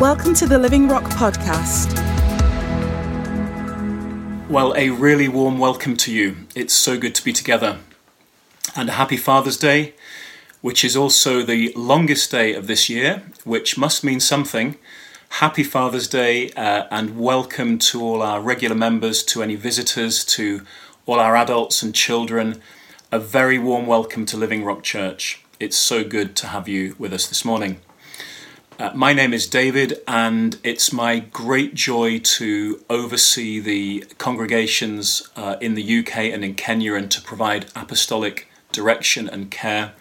Welcome to the Living Rock Podcast. Well, a really warm welcome to you. It's so good to be together. And a happy Father's Day, which is also the longest day of this year, which must mean something. Happy Father's Day, uh, and welcome to all our regular members, to any visitors, to all our adults and children. A very warm welcome to Living Rock Church. It's so good to have you with us this morning. Uh, my name is David, and it's my great joy to oversee the congregations uh, in the UK and in Kenya and to provide apostolic direction and care.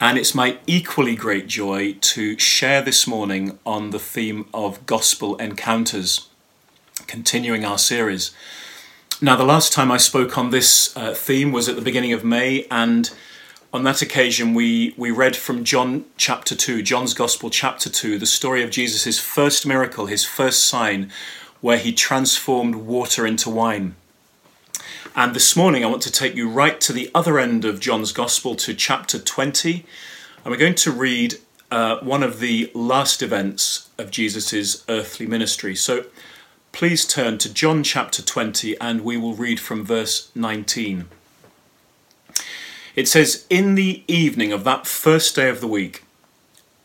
And it's my equally great joy to share this morning on the theme of gospel encounters, continuing our series. Now, the last time I spoke on this uh, theme was at the beginning of May, and on that occasion, we, we read from John chapter 2, John's Gospel chapter 2, the story of Jesus' first miracle, his first sign, where he transformed water into wine. And this morning, I want to take you right to the other end of John's Gospel to chapter 20. And we're going to read uh, one of the last events of Jesus' earthly ministry. So please turn to John chapter 20 and we will read from verse 19. It says, In the evening of that first day of the week,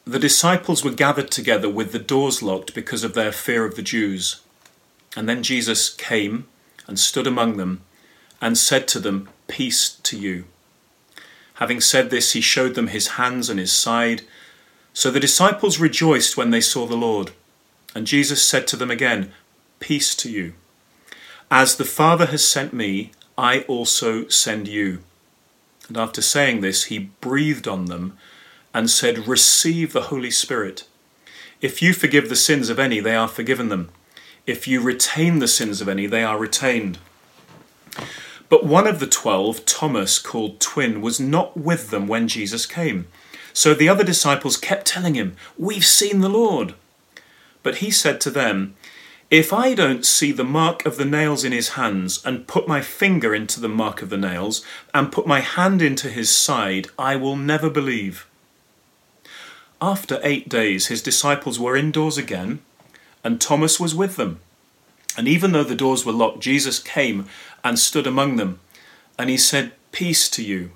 the disciples were gathered together with the doors locked because of their fear of the Jews. And then Jesus came and stood among them and said to them, Peace to you. Having said this, he showed them his hands and his side. So the disciples rejoiced when they saw the Lord. And Jesus said to them again, Peace to you. As the Father has sent me, I also send you. And after saying this, he breathed on them and said, Receive the Holy Spirit. If you forgive the sins of any, they are forgiven them. If you retain the sins of any, they are retained. But one of the twelve, Thomas, called Twin, was not with them when Jesus came. So the other disciples kept telling him, We've seen the Lord. But he said to them, if I don't see the mark of the nails in his hands, and put my finger into the mark of the nails, and put my hand into his side, I will never believe. After eight days, his disciples were indoors again, and Thomas was with them. And even though the doors were locked, Jesus came and stood among them, and he said, Peace to you.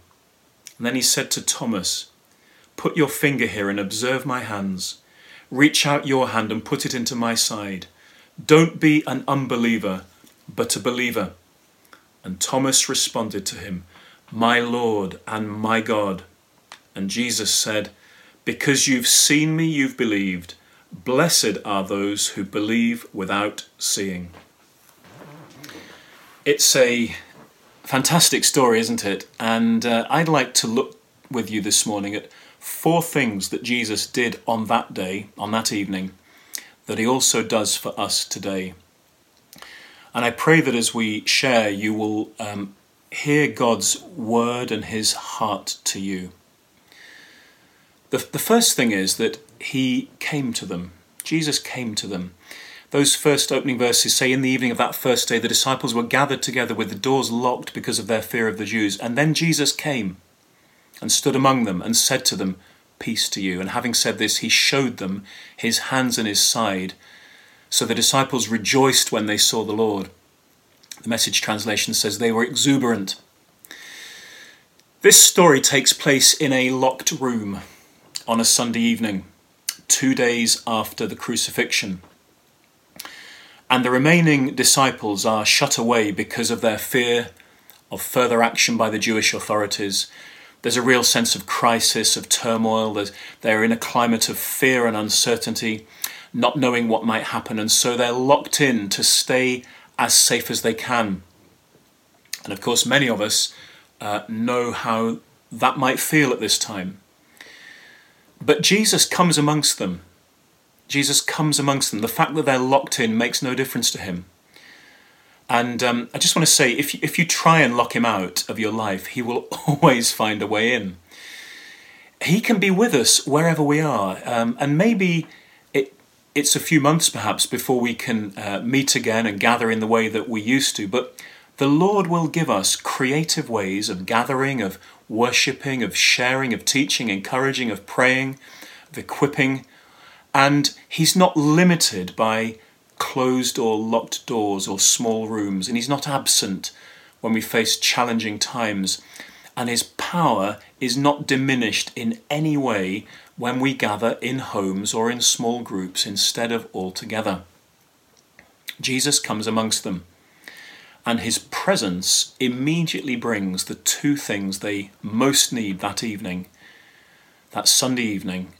And then he said to Thomas, Put your finger here and observe my hands. Reach out your hand and put it into my side. Don't be an unbeliever, but a believer. And Thomas responded to him, My Lord and my God. And Jesus said, Because you've seen me, you've believed. Blessed are those who believe without seeing. It's a fantastic story, isn't it? And uh, I'd like to look with you this morning at four things that Jesus did on that day, on that evening, that He also does for us today. And I pray that as we share, you will um, hear God's word and His heart to you. The, the first thing is that He came to them. Jesus came to them. Those first opening verses say, In the evening of that first day, the disciples were gathered together with the doors locked because of their fear of the Jews. And then Jesus came and stood among them and said to them, Peace to you. And having said this, he showed them his hands and his side. So the disciples rejoiced when they saw the Lord. The message translation says they were exuberant. This story takes place in a locked room on a Sunday evening, two days after the crucifixion. And the remaining disciples are shut away because of their fear of further action by the Jewish authorities there's a real sense of crisis, of turmoil. There's, they're in a climate of fear and uncertainty, not knowing what might happen, and so they're locked in to stay as safe as they can. And of course, many of us uh, know how that might feel at this time. But Jesus comes amongst them. Jesus comes amongst them. The fact that they're locked in makes no difference to him. And um, I just want to say if you, if you try and lock him out of your life, he will always find a way in. He can be with us wherever we are. Um, and maybe it, it's a few months perhaps before we can uh, meet again and gather in the way that we used to. But the Lord will give us creative ways of gathering, of worshipping, of sharing, of teaching, encouraging, of praying, of equipping. And he's not limited by closed or locked doors or small rooms, and he's not absent when we face challenging times. And his power is not diminished in any way when we gather in homes or in small groups instead of all together. Jesus comes amongst them, and his presence immediately brings the two things they most need that evening, that Sunday evening,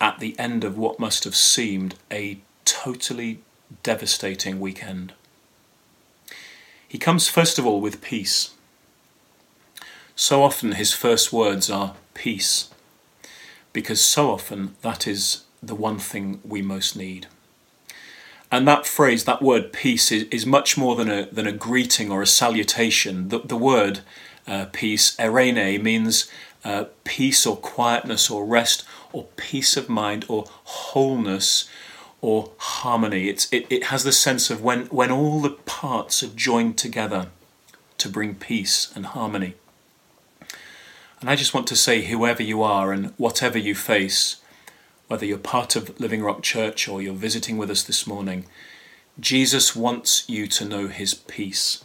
at the end of what must have seemed a totally devastating weekend. He comes first of all with peace. So often his first words are peace, because so often that is the one thing we most need. And that phrase, that word peace, is, is much more than a, than a greeting or a salutation. The, the word uh, peace, eirene, means uh, peace or quietness or rest or peace of mind or wholeness or harmony. It's, it, it has the sense of when, when all the parts are joined together to bring peace and harmony. And I just want to say, whoever you are and whatever you face, whether you're part of Living Rock Church or you're visiting with us this morning, Jesus wants you to know his peace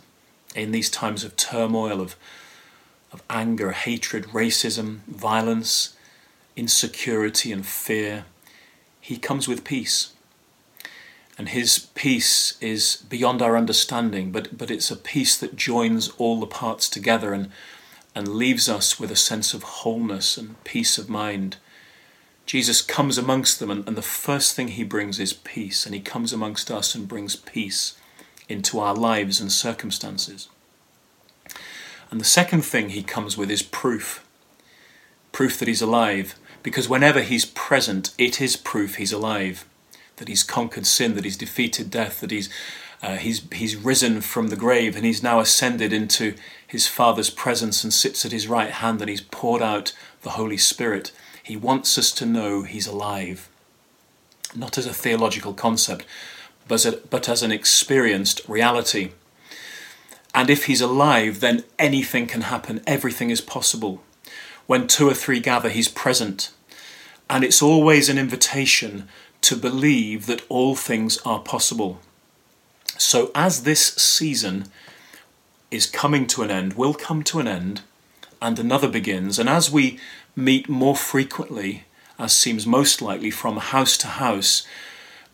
in these times of turmoil, of, of anger, hatred, racism, violence, insecurity, and fear. He comes with peace and his peace is beyond our understanding, but, but it's a peace that joins all the parts together and, and leaves us with a sense of wholeness and peace of mind. Jesus comes amongst them, and, and the first thing he brings is peace, and he comes amongst us and brings peace into our lives and circumstances. And the second thing he comes with is proof proof that he's alive, because whenever he's present, it is proof he's alive that he's conquered sin, that he's defeated death, that he's uh, he's he's risen from the grave and he's now ascended into his Father's presence and sits at his right hand and he's poured out the Holy Spirit. He wants us to know he's alive, not as a theological concept, but as, a, but as an experienced reality. And if he's alive, then anything can happen, everything is possible. When two or three gather, he's present. And it's always an invitation to believe that all things are possible. So, as this season is coming to an end, will come to an end, and another begins, and as we meet more frequently, as seems most likely from house to house,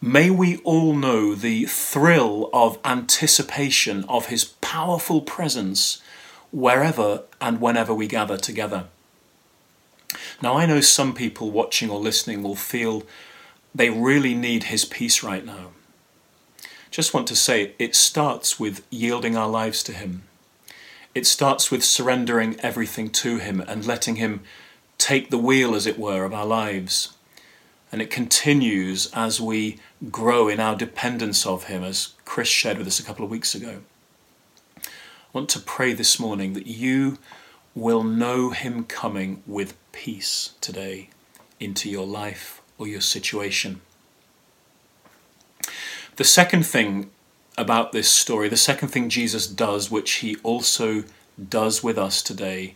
may we all know the thrill of anticipation of His powerful presence wherever and whenever we gather together. Now, I know some people watching or listening will feel they really need His peace right now. Just want to say it starts with yielding our lives to Him. It starts with surrendering everything to Him and letting Him take the wheel, as it were, of our lives. And it continues as we grow in our dependence of Him, as Chris shared with us a couple of weeks ago. I want to pray this morning that you will know Him coming with peace today into your life or your situation. The second thing about this story, the second thing Jesus does, which he also does with us today,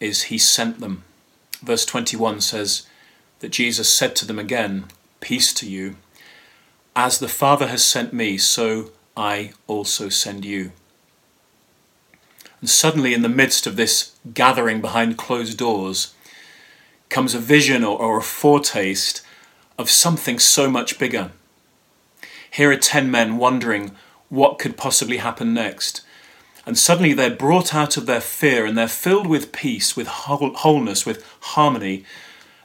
is he sent them. Verse 21 says that Jesus said to them again, Peace to you. As the Father has sent me, so I also send you. And suddenly, in the midst of this gathering behind closed doors, comes a vision or, or a foretaste of something so much bigger. Here are 10 men wondering what could possibly happen next. And suddenly they're brought out of their fear and they're filled with peace, with wholeness, with harmony,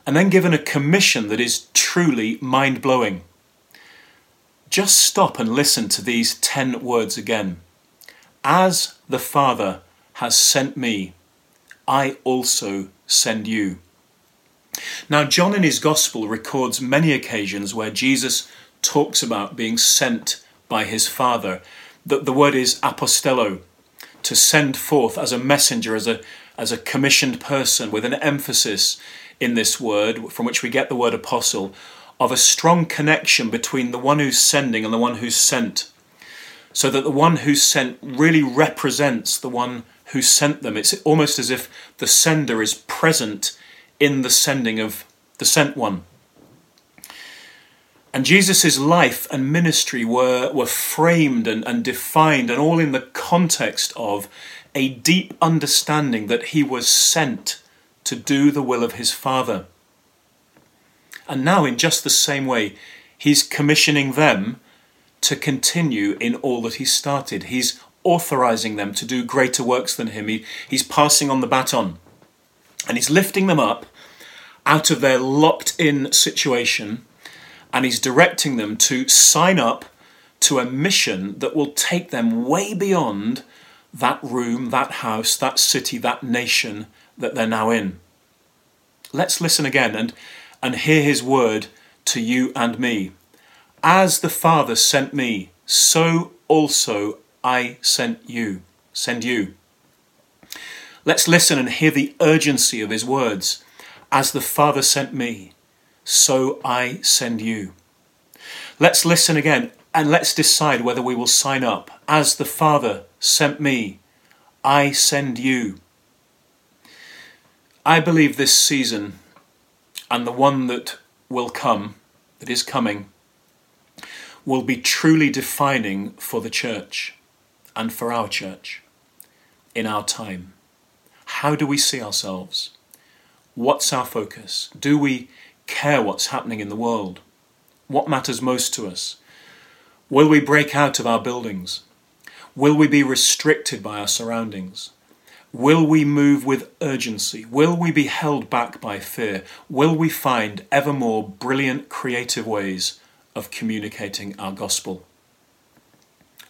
and then given a commission that is truly mind blowing. Just stop and listen to these 10 words again. As the Father has sent me, I also send you. Now, John in his Gospel records many occasions where Jesus talks about being sent by his Father. The, the word is apostello, to send forth as a messenger, as a, as a commissioned person, with an emphasis in this word, from which we get the word apostle, of a strong connection between the one who's sending and the one who's sent. So that the one who's sent really represents the one who sent them. It's almost as if the sender is present in the sending of the sent one. And Jesus' life and ministry were, were framed and, and defined, and all in the context of a deep understanding that he was sent to do the will of his Father. And now, in just the same way, he's commissioning them to continue in all that he started. He's authorizing them to do greater works than him. He, he's passing on the baton and he's lifting them up out of their locked in situation and he's directing them to sign up to a mission that will take them way beyond that room, that house, that city, that nation that they're now in. Let's listen again and, and hear his word to you and me. As the Father sent me, so also I sent you. Send you. Let's listen and hear the urgency of his words. As the Father sent me, so I send you. Let's listen again and let's decide whether we will sign up. As the Father sent me, I send you. I believe this season and the one that will come, that is coming, will be truly defining for the church and for our church in our time. How do we see ourselves? What's our focus? Do we care what's happening in the world? What matters most to us? Will we break out of our buildings? Will we be restricted by our surroundings? Will we move with urgency? Will we be held back by fear? Will we find ever more brilliant, creative ways of communicating our gospel.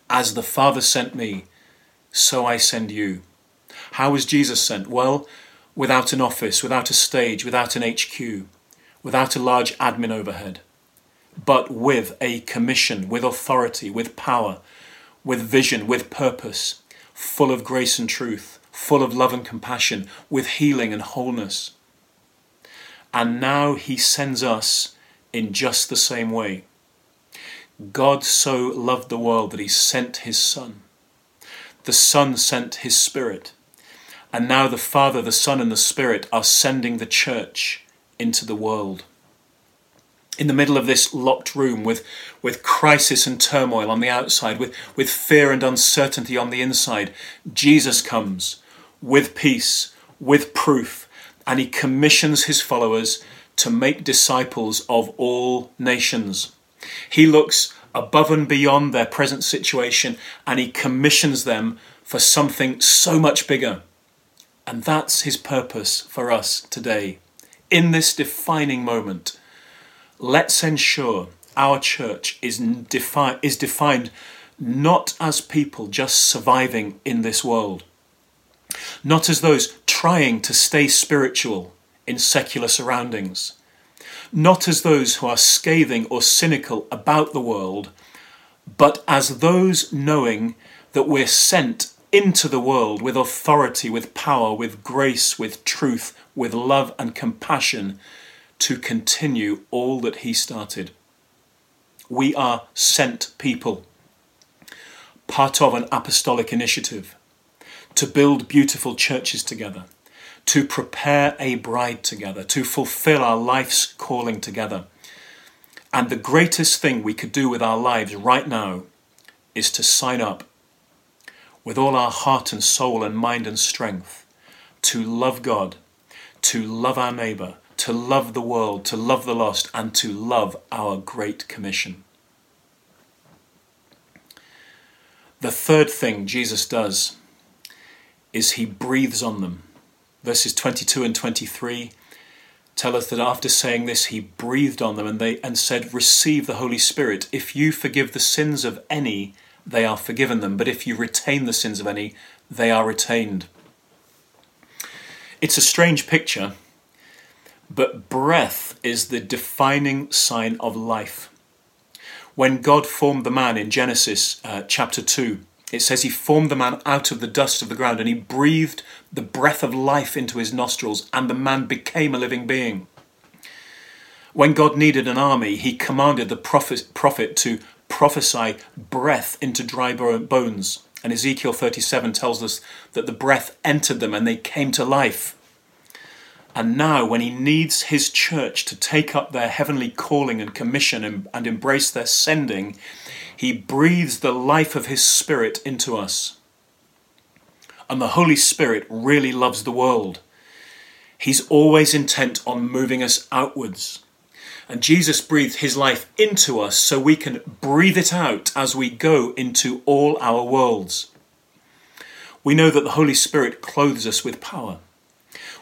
As the Father sent me, so I send you. How was Jesus sent? Well, without an office, without a stage, without an HQ, without a large admin overhead, but with a commission, with authority, with power, with vision, with purpose, full of grace and truth, full of love and compassion, with healing and wholeness. And now he sends us in just the same way. God so loved the world that he sent his Son. The Son sent his Spirit. And now the Father, the Son, and the Spirit are sending the church into the world. In the middle of this locked room with, with crisis and turmoil on the outside, with, with fear and uncertainty on the inside, Jesus comes with peace, with proof, and he commissions his followers to make disciples of all nations. He looks above and beyond their present situation and he commissions them for something so much bigger. And that's his purpose for us today. In this defining moment, let's ensure our church is, defi- is defined not as people just surviving in this world, not as those trying to stay spiritual in secular surroundings not as those who are scathing or cynical about the world, but as those knowing that we're sent into the world with authority, with power, with grace, with truth, with love and compassion to continue all that He started. We are sent people, part of an apostolic initiative to build beautiful churches together to prepare a bride together, to fulfill our life's calling together. And the greatest thing we could do with our lives right now is to sign up with all our heart and soul and mind and strength to love God, to love our neighbour, to love the world, to love the lost, and to love our Great Commission. The third thing Jesus does is he breathes on them verses 22 and 23 tell us that after saying this he breathed on them and they and said receive the holy spirit if you forgive the sins of any they are forgiven them. But if you retain the sins of any they are retained. It's a strange picture but breath is the defining sign of life. When god formed the man in genesis uh, chapter 2 it says he formed the man out of the dust of the ground and he breathed the breath of life into his nostrils, and the man became a living being. When God needed an army, he commanded the prophet, prophet to prophesy breath into dry bones. And Ezekiel 37 tells us that the breath entered them and they came to life. And now, when he needs his church to take up their heavenly calling and commission and, and, embrace their sending, he breathes the life of his Spirit into us. And the Holy Spirit really loves the world. He's always intent on moving us outwards. And Jesus breathed his life into us so we can breathe it out as we go into all our worlds. We know that the Holy Spirit clothes us with power.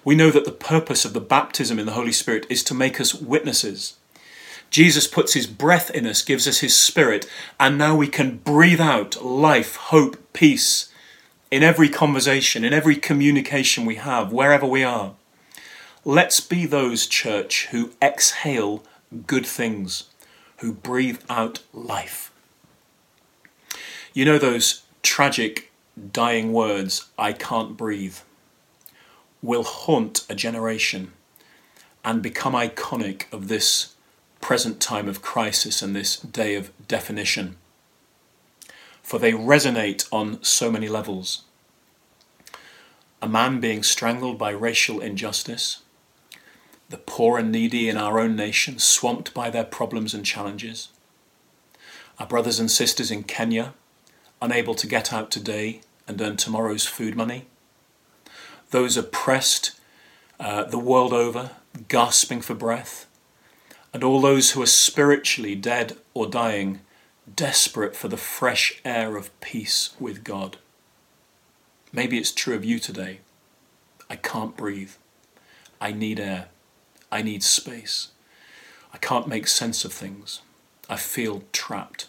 We know that the purpose of the baptism in the Holy Spirit is to make us witnesses. Jesus puts his breath in us, gives us his spirit, and now we can breathe out life, hope, peace in every conversation, in every communication we have, wherever we are. Let's be those, church, who exhale good things, who breathe out life. You know those tragic dying words, I can't breathe, will haunt a generation and become iconic of this present time of crisis and this day of definition. For they resonate on so many levels. A man being strangled by racial injustice, the poor and needy in our own nation swamped by their problems and challenges, our brothers and sisters in Kenya unable to get out today and earn tomorrow's food money, those oppressed uh, the world over, gasping for breath, and all those who are spiritually dead or dying, desperate for the fresh air of peace with God. Maybe it's true of you today. I can't breathe. I need air. I need space. I can't make sense of things. I feel trapped.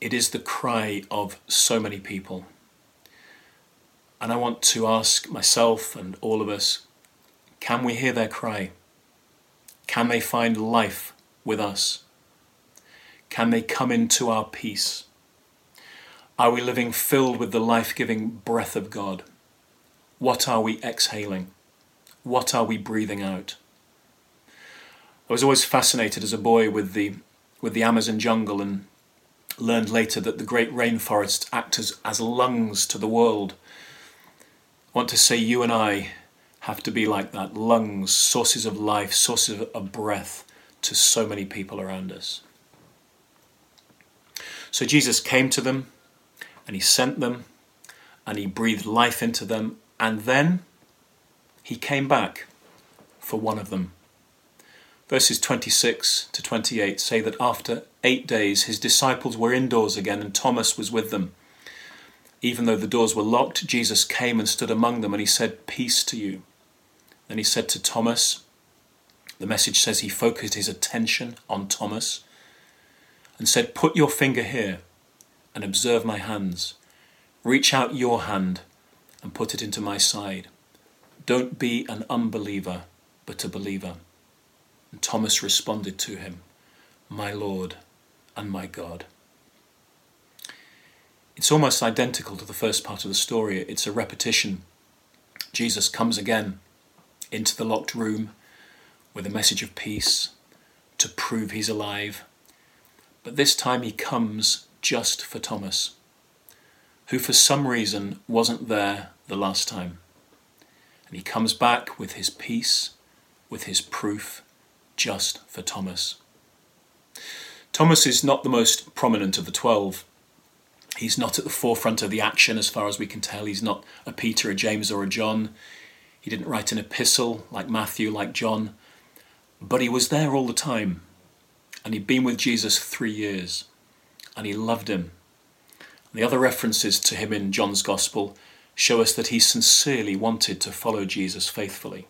It is the cry of so many people. And I want to ask myself and all of us can we hear their cry? Can they find life with us? Can they come into our peace? Are we living filled with the life giving breath of God? What are we exhaling? What are we breathing out? I was always fascinated as a boy with the, with the Amazon jungle and learned later that the great rainforests act as, as lungs to the world. I want to say you and I have to be like that lungs, sources of life, sources of breath to so many people around us. So Jesus came to them and he sent them and he breathed life into them and then he came back for one of them. Verses 26 to 28 say that after eight days his disciples were indoors again and Thomas was with them. Even though the doors were locked, Jesus came and stood among them and he said, Peace to you. Then he said to Thomas, the message says he focused his attention on Thomas and said, Put your finger here and observe my hands. Reach out your hand and put it into my side. Don't be an unbeliever, but a believer. And Thomas responded to him, My Lord and my God. It's almost identical to the first part of the story. It's a repetition. Jesus comes again into the locked room with a message of peace to prove he's alive. But this time he comes just for Thomas, who for some reason wasn't there the last time. And he comes back with his peace, with his proof, just for Thomas. Thomas is not the most prominent of the twelve. He's not at the forefront of the action as far as we can tell. He's not a Peter, a James, or a John. He didn't write an epistle like Matthew, like John, but he was there all the time. And he'd been with Jesus three years, and he loved him. And the other references to him in John's Gospel show us that he sincerely wanted to follow Jesus faithfully.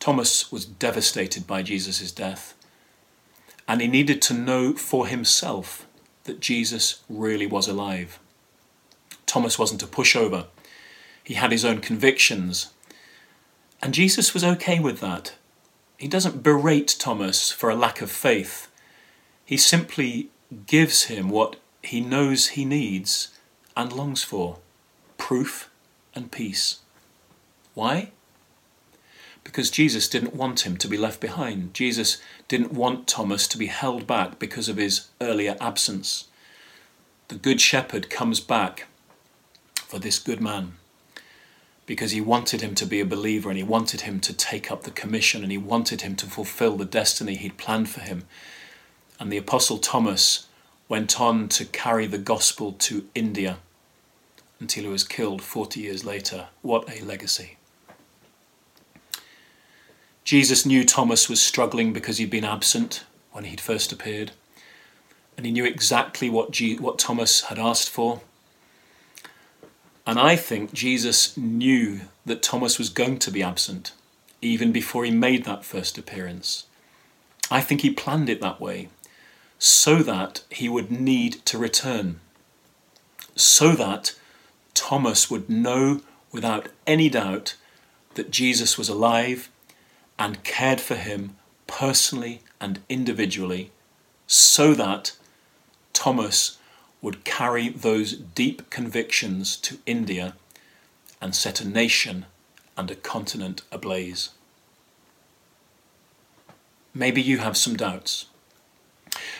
Thomas was devastated by Jesus' death, and he needed to know for himself that Jesus really was alive. Thomas wasn't a pushover. He had his own convictions and Jesus was okay with that. He doesn't berate Thomas for a lack of faith. He simply gives him what he knows he needs and longs for proof and peace. Why? Because Jesus didn't want him to be left behind. Jesus didn't want Thomas to be held back because of his earlier absence. The Good Shepherd comes back for this good man because he wanted him to be a believer and he wanted him to take up the commission and he wanted him to fulfill the destiny he'd planned for him. And the Apostle Thomas went on to carry the gospel to India until he was killed 40 years later. What a legacy. Jesus knew Thomas was struggling because he'd been absent when he'd first appeared, and he knew exactly what, what Thomas had asked for. And I think Jesus knew that Thomas was going to be absent even before he made that first appearance. I think he planned it that way so that he would need to return, so that Thomas would know without any doubt that Jesus was alive and cared for him personally and individually, so that Thomas would carry those deep convictions to India and set a nation and a continent ablaze. Maybe you have some doubts.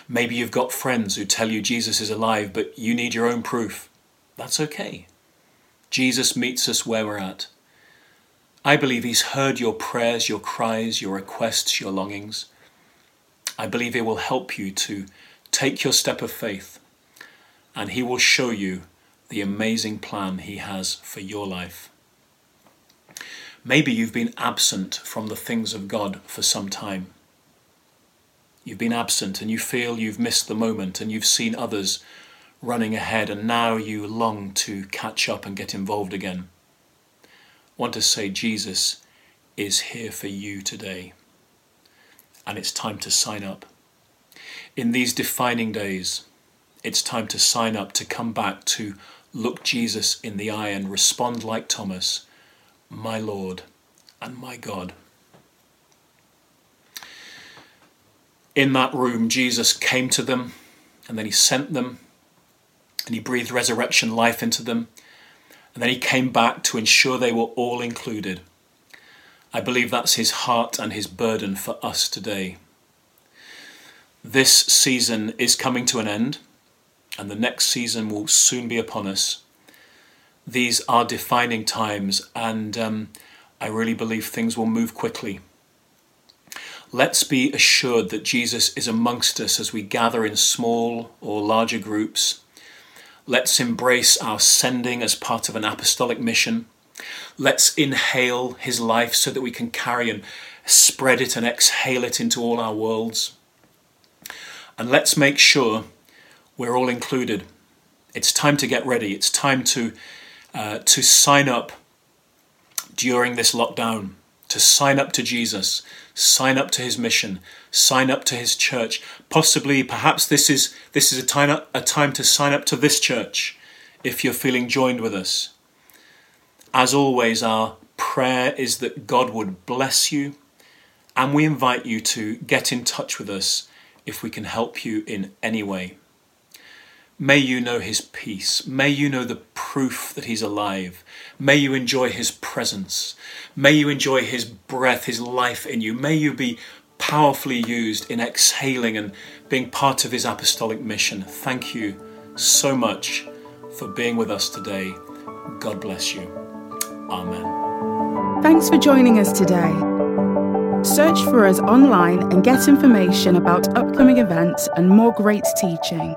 Maybe you've got friends who tell you Jesus is alive, but you need your own proof. That's okay. Jesus meets us where we're at. I believe He's heard your prayers, your cries, your requests, your longings. I believe He will help you to take your step of faith and He will show you the amazing plan He has for your life. Maybe you've been absent from the things of God for some time. You've been absent and you feel you've missed the moment and you've seen others running ahead and now you long to catch up and get involved again. I want to say Jesus is here for you today and it's time to sign up. In these defining days, it's time to sign up, to come back, to look Jesus in the eye and respond like Thomas, my Lord and my God. In that room, Jesus came to them and then he sent them and he breathed resurrection life into them. And then he came back to ensure they were all included. I believe that's his heart and his burden for us today. This season is coming to an end and the next season will soon be upon us. These are defining times, and um, I really believe things will move quickly. Let's be assured that Jesus is amongst us as we gather in small or larger groups. Let's embrace our sending as part of an apostolic mission. Let's inhale his life so that we can carry and spread it and exhale it into all our worlds. And let's make sure we're all included. It's time to get ready. It's time to uh, to sign up during this lockdown. To sign up to Jesus, sign up to His mission, sign up to His church. Possibly, perhaps this is this is a time a time to sign up to this church, if you're feeling joined with us. As always, our prayer is that God would bless you, and we invite you to get in touch with us if we can help you in any way. May you know his peace. May you know the proof that he's alive. May you enjoy his presence. May you enjoy his breath, his life in you. May you be powerfully used in exhaling and being part of his apostolic mission. Thank you so much for being with us today. God bless you. Amen. Thanks for joining us today. Search for us online and get information about upcoming events and more great teaching.